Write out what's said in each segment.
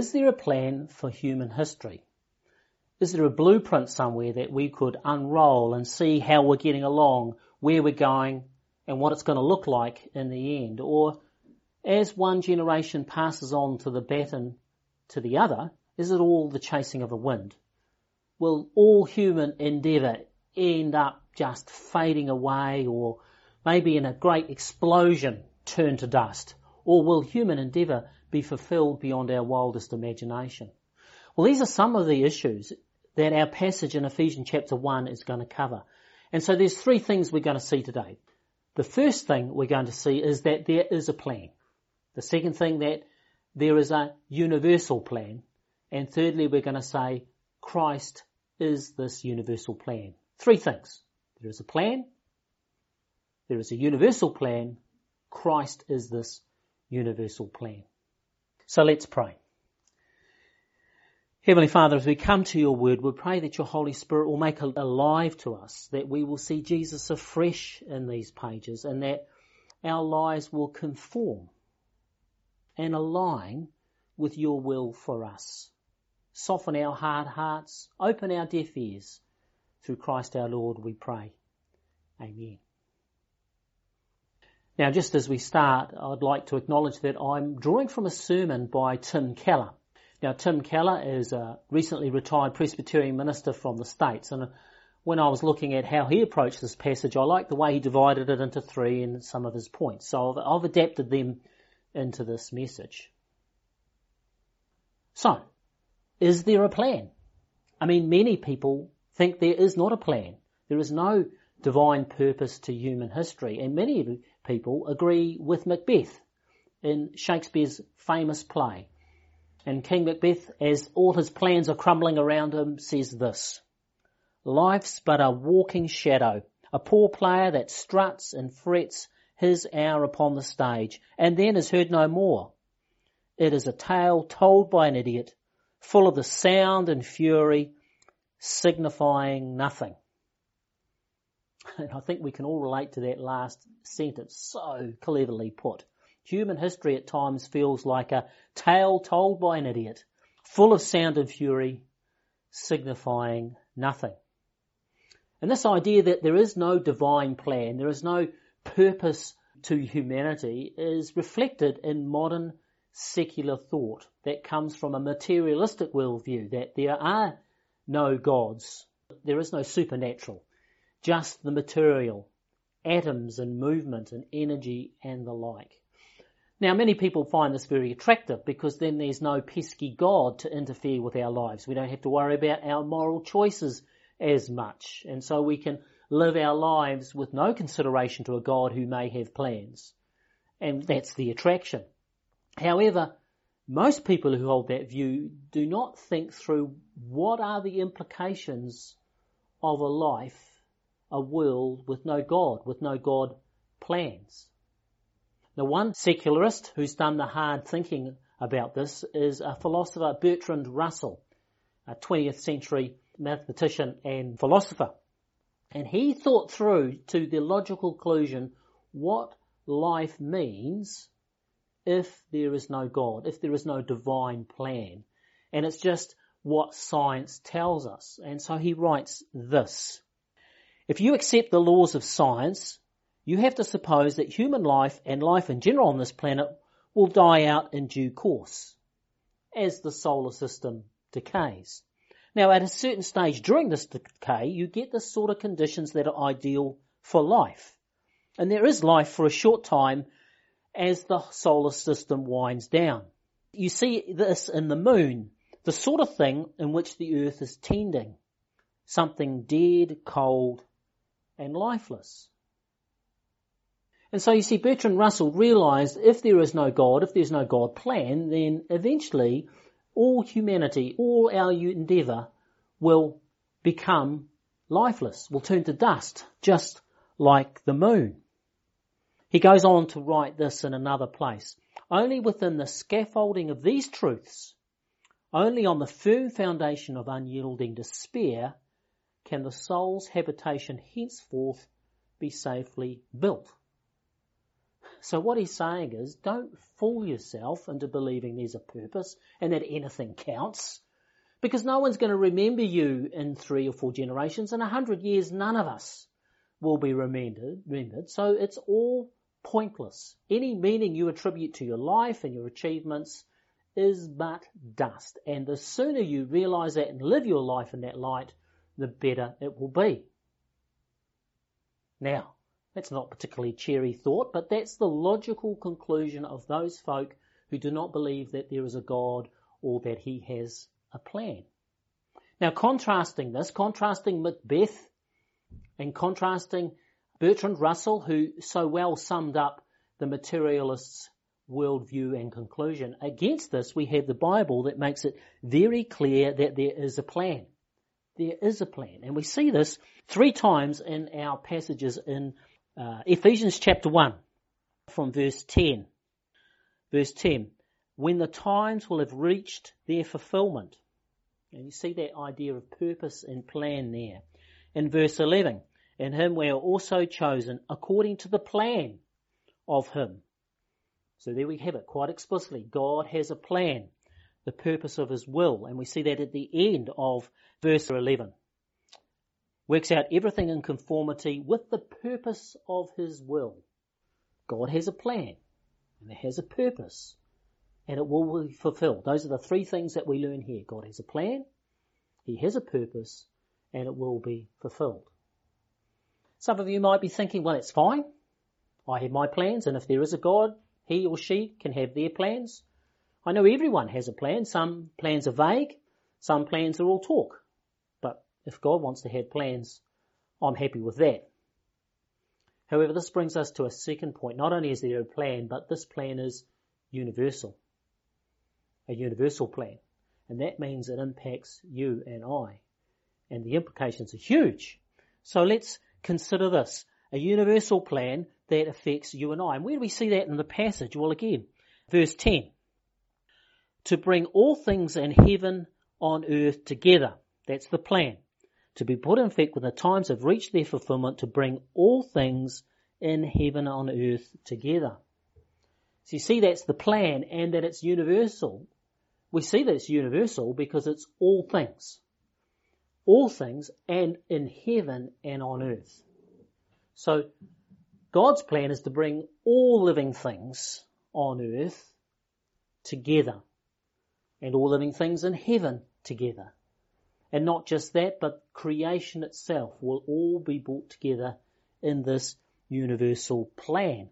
Is there a plan for human history? Is there a blueprint somewhere that we could unroll and see how we're getting along, where we're going, and what it's going to look like in the end? Or as one generation passes on to the baton to the other, is it all the chasing of the wind? Will all human endeavour end up just fading away or maybe in a great explosion turn to dust? Or will human endeavour be fulfilled beyond our wildest imagination? Well, these are some of the issues that our passage in Ephesians chapter 1 is going to cover. And so there's three things we're going to see today. The first thing we're going to see is that there is a plan. The second thing that there is a universal plan. And thirdly, we're going to say Christ is this universal plan. Three things. There is a plan. There is a universal plan. Christ is this universal plan. So let's pray. Heavenly Father, as we come to your word, we pray that your Holy Spirit will make it alive to us, that we will see Jesus afresh in these pages and that our lives will conform and align with your will for us. Soften our hard hearts, open our deaf ears. Through Christ our Lord we pray. Amen. Now just as we start, I'd like to acknowledge that I'm drawing from a sermon by Tim Keller. Now, Tim Keller is a recently retired Presbyterian minister from the States, and when I was looking at how he approached this passage, I liked the way he divided it into three and some of his points. So I've, I've adapted them into this message. So, is there a plan? I mean, many people think there is not a plan. There is no divine purpose to human history, and many people agree with Macbeth in Shakespeare's famous play. And King Macbeth, as all his plans are crumbling around him, says this, Life's but a walking shadow, a poor player that struts and frets his hour upon the stage, and then is heard no more. It is a tale told by an idiot, full of the sound and fury, signifying nothing. And I think we can all relate to that last sentence, so cleverly put. Human history at times feels like a tale told by an idiot, full of sound and fury, signifying nothing. And this idea that there is no divine plan, there is no purpose to humanity is reflected in modern secular thought that comes from a materialistic worldview that there are no gods, there is no supernatural, just the material, atoms and movement and energy and the like. Now, many people find this very attractive because then there's no pesky God to interfere with our lives. We don't have to worry about our moral choices as much. And so we can live our lives with no consideration to a God who may have plans. And that's the attraction. However, most people who hold that view do not think through what are the implications of a life, a world with no God, with no God plans. Now one secularist who's done the hard thinking about this is a philosopher Bertrand Russell, a 20th century mathematician and philosopher. And he thought through to the logical conclusion what life means if there is no God, if there is no divine plan. And it's just what science tells us. And so he writes this. If you accept the laws of science, you have to suppose that human life and life in general on this planet will die out in due course as the solar system decays. Now at a certain stage during this decay, you get the sort of conditions that are ideal for life. And there is life for a short time as the solar system winds down. You see this in the moon, the sort of thing in which the earth is tending. Something dead, cold, and lifeless. And so you see, Bertrand Russell realized if there is no God, if there's no God plan, then eventually all humanity, all our endeavor will become lifeless, will turn to dust, just like the moon. He goes on to write this in another place. Only within the scaffolding of these truths, only on the firm foundation of unyielding despair, can the soul's habitation henceforth be safely built. So what he's saying is, don't fool yourself into believing there's a purpose and that anything counts. Because no one's going to remember you in three or four generations. In a hundred years, none of us will be remembered, remembered. So it's all pointless. Any meaning you attribute to your life and your achievements is but dust. And the sooner you realize that and live your life in that light, the better it will be. Now, that's not particularly cheery thought, but that's the logical conclusion of those folk who do not believe that there is a God or that he has a plan. Now contrasting this, contrasting Macbeth and contrasting Bertrand Russell, who so well summed up the materialists' worldview and conclusion. Against this, we have the Bible that makes it very clear that there is a plan. There is a plan. And we see this three times in our passages in uh, Ephesians chapter 1 from verse 10. Verse 10. When the times will have reached their fulfillment. And you see that idea of purpose and plan there. In verse 11. In him we are also chosen according to the plan of him. So there we have it quite explicitly. God has a plan, the purpose of his will, and we see that at the end of verse 11 works out everything in conformity with the purpose of His will. God has a plan and it has a purpose and it will be fulfilled. Those are the three things that we learn here. God has a plan, He has a purpose, and it will be fulfilled. Some of you might be thinking, well, it's fine. I have my plans, and if there is a God, he or she can have their plans. I know everyone has a plan. Some plans are vague, some plans are all talk. But if God wants to have plans, I'm happy with that. However, this brings us to a second point. Not only is there a plan, but this plan is universal. A universal plan. And that means it impacts you and I. And the implications are huge. So let's consider this. A universal plan that affects you and I. And where do we see that in the passage? Well, again, verse 10. To bring all things in heaven on earth together. That's the plan to be put in effect when the times have reached their fulfillment to bring all things in heaven on earth together. So you see that's the plan and that it's universal. We see that it's universal because it's all things. All things and in heaven and on earth. So God's plan is to bring all living things on earth together and all living things in heaven together. And not just that, but creation itself will all be brought together in this universal plan.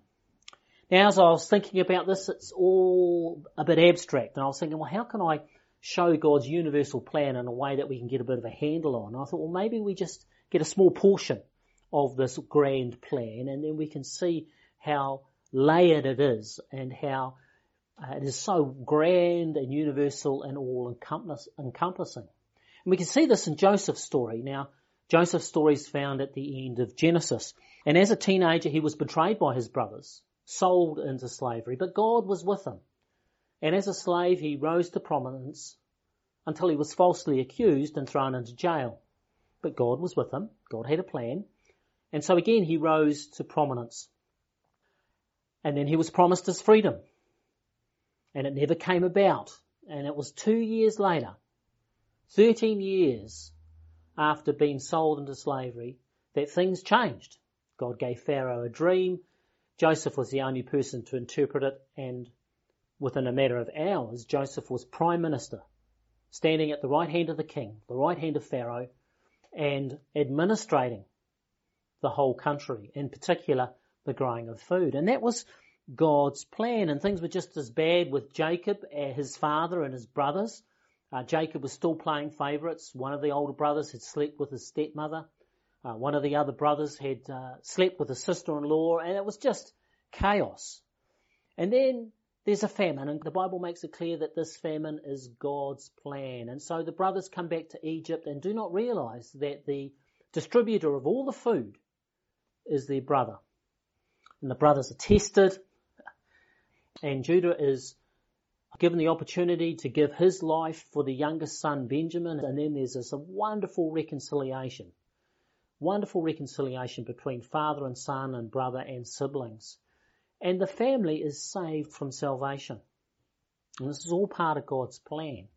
Now, as I was thinking about this, it's all a bit abstract, and I was thinking, well, how can I show God's universal plan in a way that we can get a bit of a handle on? And I thought, well, maybe we just get a small portion of this grand plan, and then we can see how layered it is, and how uh, it is so grand and universal and all encompassing. And we can see this in Joseph's story. Now, Joseph's story is found at the end of Genesis. And as a teenager, he was betrayed by his brothers, sold into slavery, but God was with him. And as a slave, he rose to prominence until he was falsely accused and thrown into jail. But God was with him. God had a plan. And so again, he rose to prominence. And then he was promised his freedom. And it never came about. And it was two years later 13 years after being sold into slavery that things changed. God gave Pharaoh a dream. Joseph was the only person to interpret it and within a matter of hours, Joseph was prime minister, standing at the right hand of the king, the right hand of Pharaoh, and administrating the whole country, in particular the growing of food. And that was God's plan. And things were just as bad with Jacob, uh, his father and his brothers. Uh, Jacob was still playing favourites. One of the older brothers had slept with his stepmother. Uh, one of the other brothers had uh, slept with his sister-in-law, and it was just chaos. And then there's a famine, and the Bible makes it clear that this famine is God's plan. And so the brothers come back to Egypt and do not realize that the distributor of all the food is their brother. And the brothers are tested, and Judah is given the opportunity to give his life for the youngest son Benjamin, and then there's this wonderful reconciliation. Wonderful reconciliation between father and son and brother and siblings. and the family is saved from salvation. And this is all part of God's plan.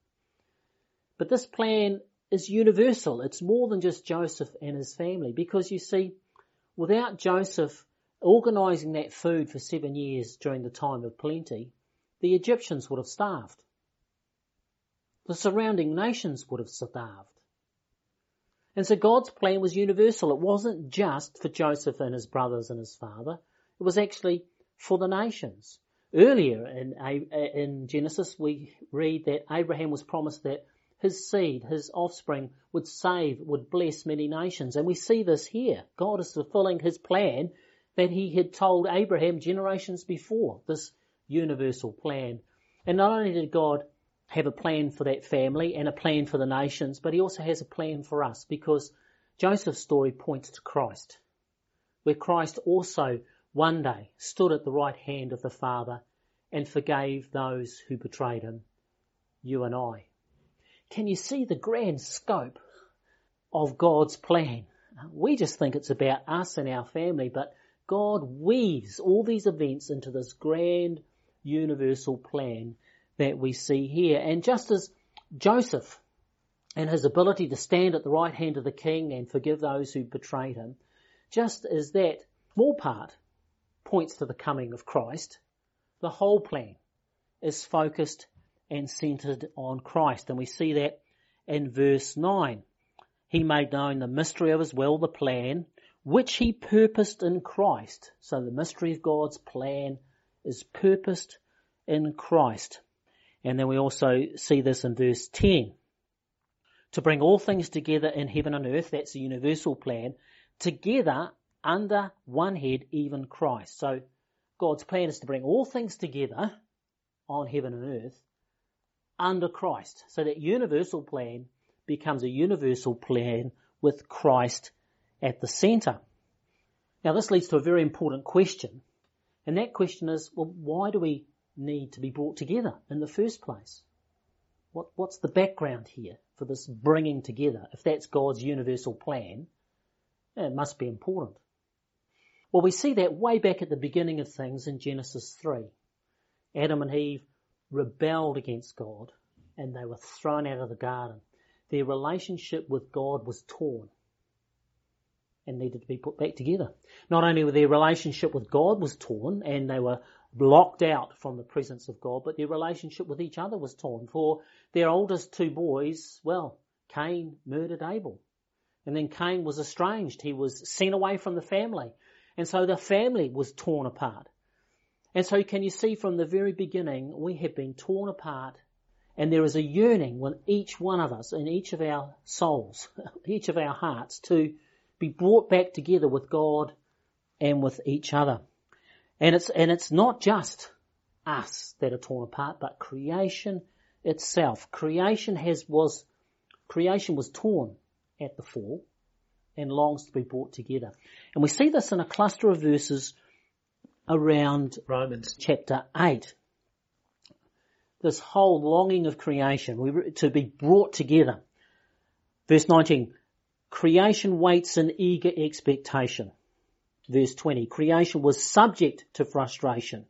But this plan is universal. It's more than just Joseph and his family because you see, without Joseph organising that food for seven years during the time of plenty, the Egyptians would have starved. The surrounding nations would have starved. And so God's plan was universal. It wasn't just for Joseph and his brothers and his father. It was actually for the nations. Earlier in, in Genesis, we read that Abraham was promised that his seed, his offspring would save, would bless many nations. And we see this here. God is fulfilling his plan that he had told Abraham generations before, this universal plan. And not only did God have a plan for that family and a plan for the nations, but he also has a plan for us because Joseph's story points to Christ, where Christ also one day stood at the right hand of the Father and forgave those who betrayed him, you and I. Can you see the grand scope of God's plan? We just think it's about us and our family, but God weaves all these events into this grand universal plan that we see here. And just as Joseph and his ability to stand at the right hand of the king and forgive those who betrayed him, just as that small part points to the coming of Christ, the whole plan is focused and centered on Christ. And we see that in verse 9. He made known the mystery of his will, the plan, which he purposed in Christ. So the mystery of God's plan is purposed in Christ. And then we also see this in verse 10. To bring all things together in heaven and earth, that's the universal plan, together under one head, even Christ. So God's plan is to bring all things together on heaven and earth under Christ. So that universal plan becomes a universal plan with Christ at the center. Now this leads to a very important question. And that question is, well, why do we need to be brought together in the first place? What, what's the background here for this bringing together? If that's God's universal plan, it must be important. Well, we see that way back at the beginning of things in Genesis 3. Adam and Eve rebelled against God and they were thrown out of the garden. Their relationship with God was torn and needed to be put back together. Not only were their relationship with God was torn and they were blocked out from the presence of God, but their relationship with each other was torn. For their oldest two boys, well, Cain murdered Abel. And then Cain was estranged. He was sent away from the family. And so the family was torn apart. And so can you see from the very beginning, we have been torn apart and there is a yearning with each one of us in each of our souls, each of our hearts to be brought back together with God and with each other. And it's, and it's not just us that are torn apart, but creation itself. Creation has, was, creation was torn at the fall and longs to be brought together. And we see this in a cluster of verses around Romans chapter 8. This whole longing of creation to be brought together. Verse 19, creation waits in eager expectation. Verse 20, creation was subject to frustration.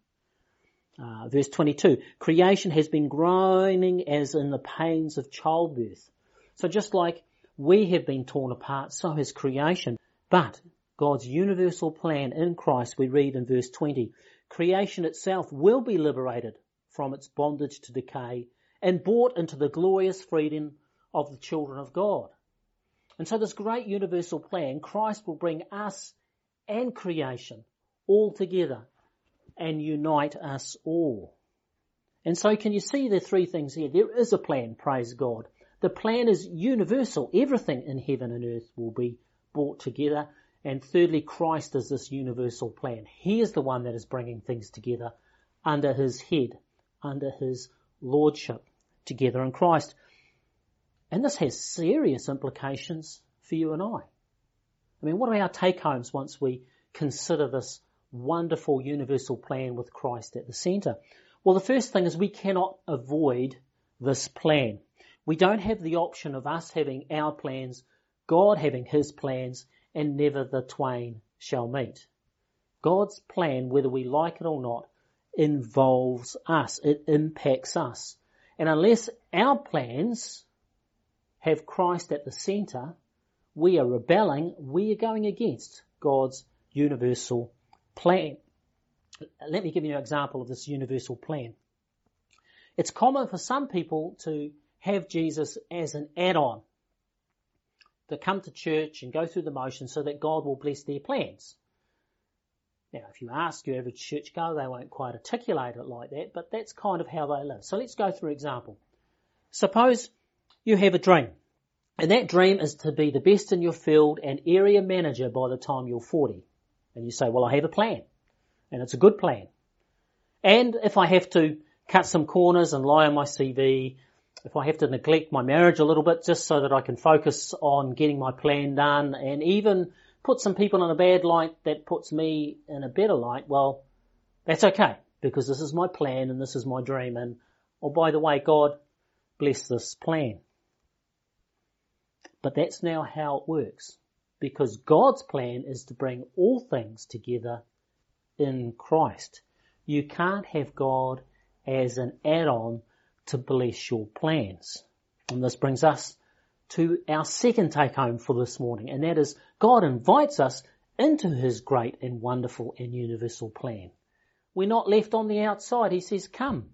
Uh, verse 22, creation has been groaning as in the pains of childbirth. So just like we have been torn apart, so has creation. But God's universal plan in Christ, we read in verse 20, creation itself will be liberated from its bondage to decay and brought into the glorious freedom of the children of God. And so this great universal plan, Christ will bring us and creation all together and unite us all. And so can you see the three things here? There is a plan, praise God. The plan is universal. Everything in heaven and earth will be brought together. And thirdly, Christ is this universal plan. He is the one that is bringing things together under his head, under his lordship together in Christ. And this has serious implications for you and I. I mean, what are our take homes once we consider this wonderful universal plan with Christ at the center? Well, the first thing is we cannot avoid this plan. We don't have the option of us having our plans, God having his plans, and never the twain shall meet. God's plan, whether we like it or not, involves us. It impacts us. And unless our plans have Christ at the center, we are rebelling, we are going against God's universal plan. Let me give you an example of this universal plan. It's common for some people to have Jesus as an add-on, to come to church and go through the motions so that God will bless their plans. Now, if you ask your average churchgoer, they won't quite articulate it like that, but that's kind of how they live. So let's go through an example. Suppose you have a dream, and that dream is to be the best in your field and area manager by the time you're 40. And you say, well, I have a plan, and it's a good plan. And if I have to cut some corners and lie on my CV, if I have to neglect my marriage a little bit just so that I can focus on getting my plan done and even put some people in a bad light that puts me in a better light, well, that's okay because this is my plan and this is my dream and, oh, by the way, God bless this plan. But that's now how it works because God's plan is to bring all things together in Christ. You can't have God as an add-on to bless your plans. And this brings us to our second take home for this morning, and that is God invites us into His great and wonderful and universal plan. We're not left on the outside. He says, come,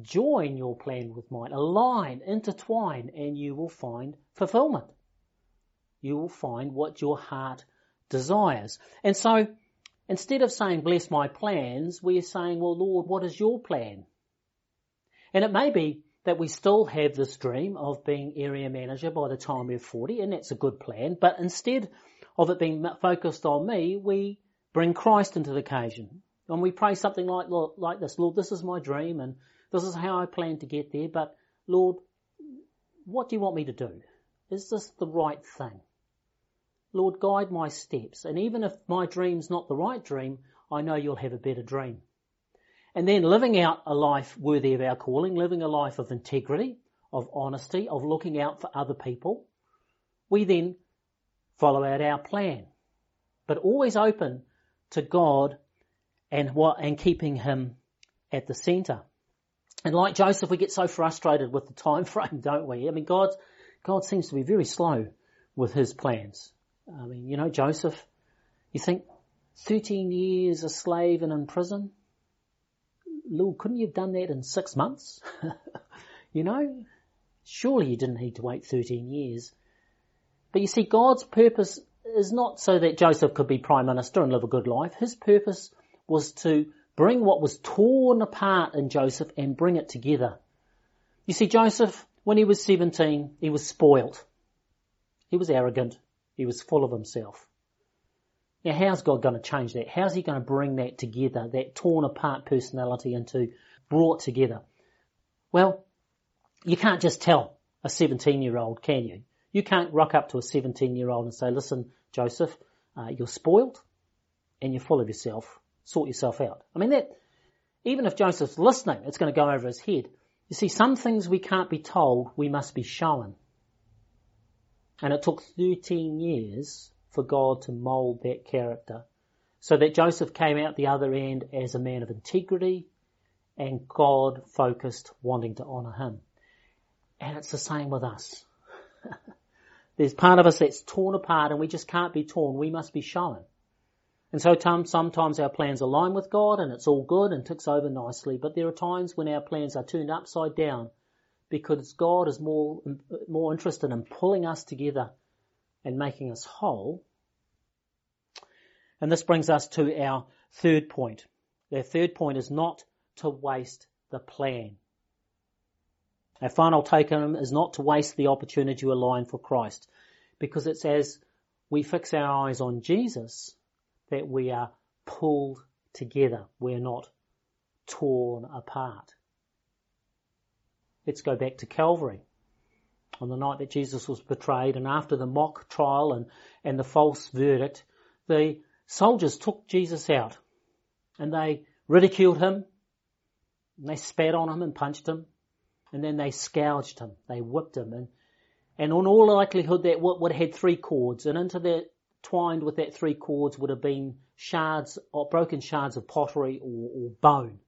join your plan with mine, align, intertwine, and you will find fulfillment. You will find what your heart desires. And so, instead of saying, bless my plans, we're saying, well, Lord, what is your plan? And it may be that we still have this dream of being area manager by the time we're 40, and that's a good plan, but instead of it being focused on me, we bring Christ into the occasion. And we pray something like, like this, Lord, this is my dream and this is how I plan to get there, but Lord, what do you want me to do? Is this the right thing? Lord, guide my steps. And even if my dream's not the right dream, I know you'll have a better dream. And then living out a life worthy of our calling, living a life of integrity, of honesty, of looking out for other people, we then follow out our plan. But always open to God and what, and keeping Him at the center. And like Joseph, we get so frustrated with the time frame, don't we? I mean, God, God seems to be very slow with His plans. I mean, you know, Joseph, you think 13 years a slave and in prison? Lord, couldn't you have done that in six months? you know, surely you didn't need to wait 13 years. But you see, God's purpose is not so that Joseph could be prime minister and live a good life. His purpose was to bring what was torn apart in Joseph and bring it together. You see, Joseph, when he was 17, he was spoilt. He was arrogant. He was full of himself. Now, how's God going to change that? How's He going to bring that together, that torn apart personality into brought together? Well, you can't just tell a 17 year old, can you? You can't rock up to a 17 year old and say, listen, Joseph, uh, you're spoiled and you're full of yourself. Sort yourself out. I mean that, even if Joseph's listening, it's going to go over his head. You see, some things we can't be told, we must be shown. And it took 13 years for God to mould that character so that Joseph came out the other end as a man of integrity and God focused wanting to honour him. And it's the same with us. There's part of us that's torn apart and we just can't be torn. We must be shown. And so sometimes our plans align with God and it's all good and ticks over nicely, but there are times when our plans are turned upside down because God is more, more interested in pulling us together and making us whole. And this brings us to our third point. Our third point is not to waste the plan. Our final take home is not to waste the opportunity to align for Christ because it's as we fix our eyes on Jesus that we are pulled together. We're not torn apart. Let's go back to Calvary on the night that Jesus was betrayed and after the mock trial and, and the false verdict, the soldiers took Jesus out and they ridiculed him and they spat on him and punched him and then they scourged him. They whipped him and, and on all likelihood that would have had three cords and into that twined with that three cords would have been shards or broken shards of pottery or, or bone.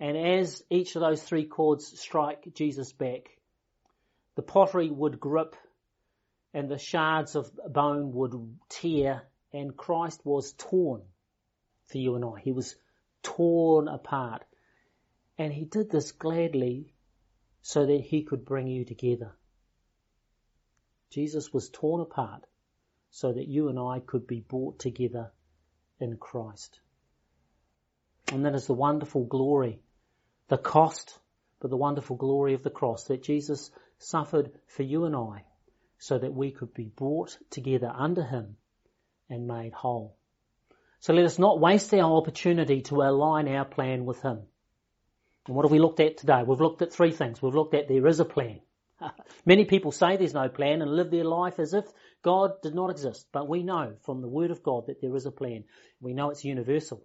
And as each of those three cords strike Jesus back, the pottery would grip and the shards of bone would tear and Christ was torn for you and I. He was torn apart. And he did this gladly so that he could bring you together. Jesus was torn apart so that you and I could be brought together in Christ. And that is the wonderful glory, the cost, but the wonderful glory of the cross that Jesus suffered for you and I so that we could be brought together under him and made whole. So let us not waste our opportunity to align our plan with him. And what have we looked at today? We've looked at three things. We've looked at there is a plan. Many people say there's no plan and live their life as if God did not exist, but we know from the Word of God that there is a plan. We know it's universal.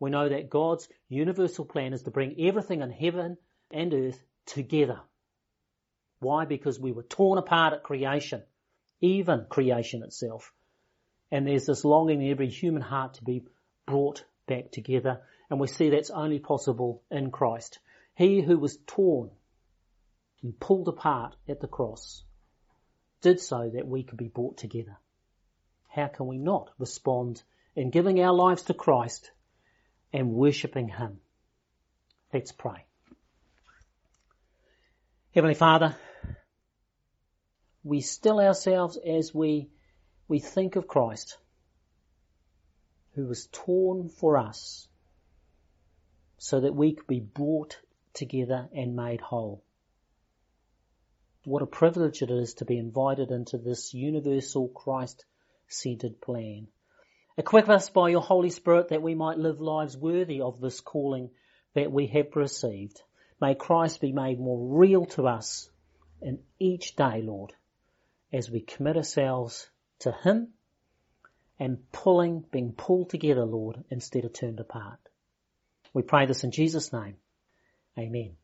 We know that God's universal plan is to bring everything in heaven and earth together. Why? Because we were torn apart at creation, even creation itself. And there's this longing in every human heart to be brought back together. And we see that's only possible in Christ. He who was torn and pulled apart at the cross did so that we could be brought together. How can we not respond in giving our lives to Christ and worshipping Him? Let's pray. Heavenly Father, we still ourselves as we, we think of Christ, who was torn for us so that we could be brought together and made whole. What a privilege it is to be invited into this universal Christ-centered plan. Equip us by your Holy Spirit that we might live lives worthy of this calling that we have received. May Christ be made more real to us in each day, Lord, as we commit ourselves to Him and pulling, being pulled together, Lord, instead of turned apart. We pray this in Jesus' name. Amen.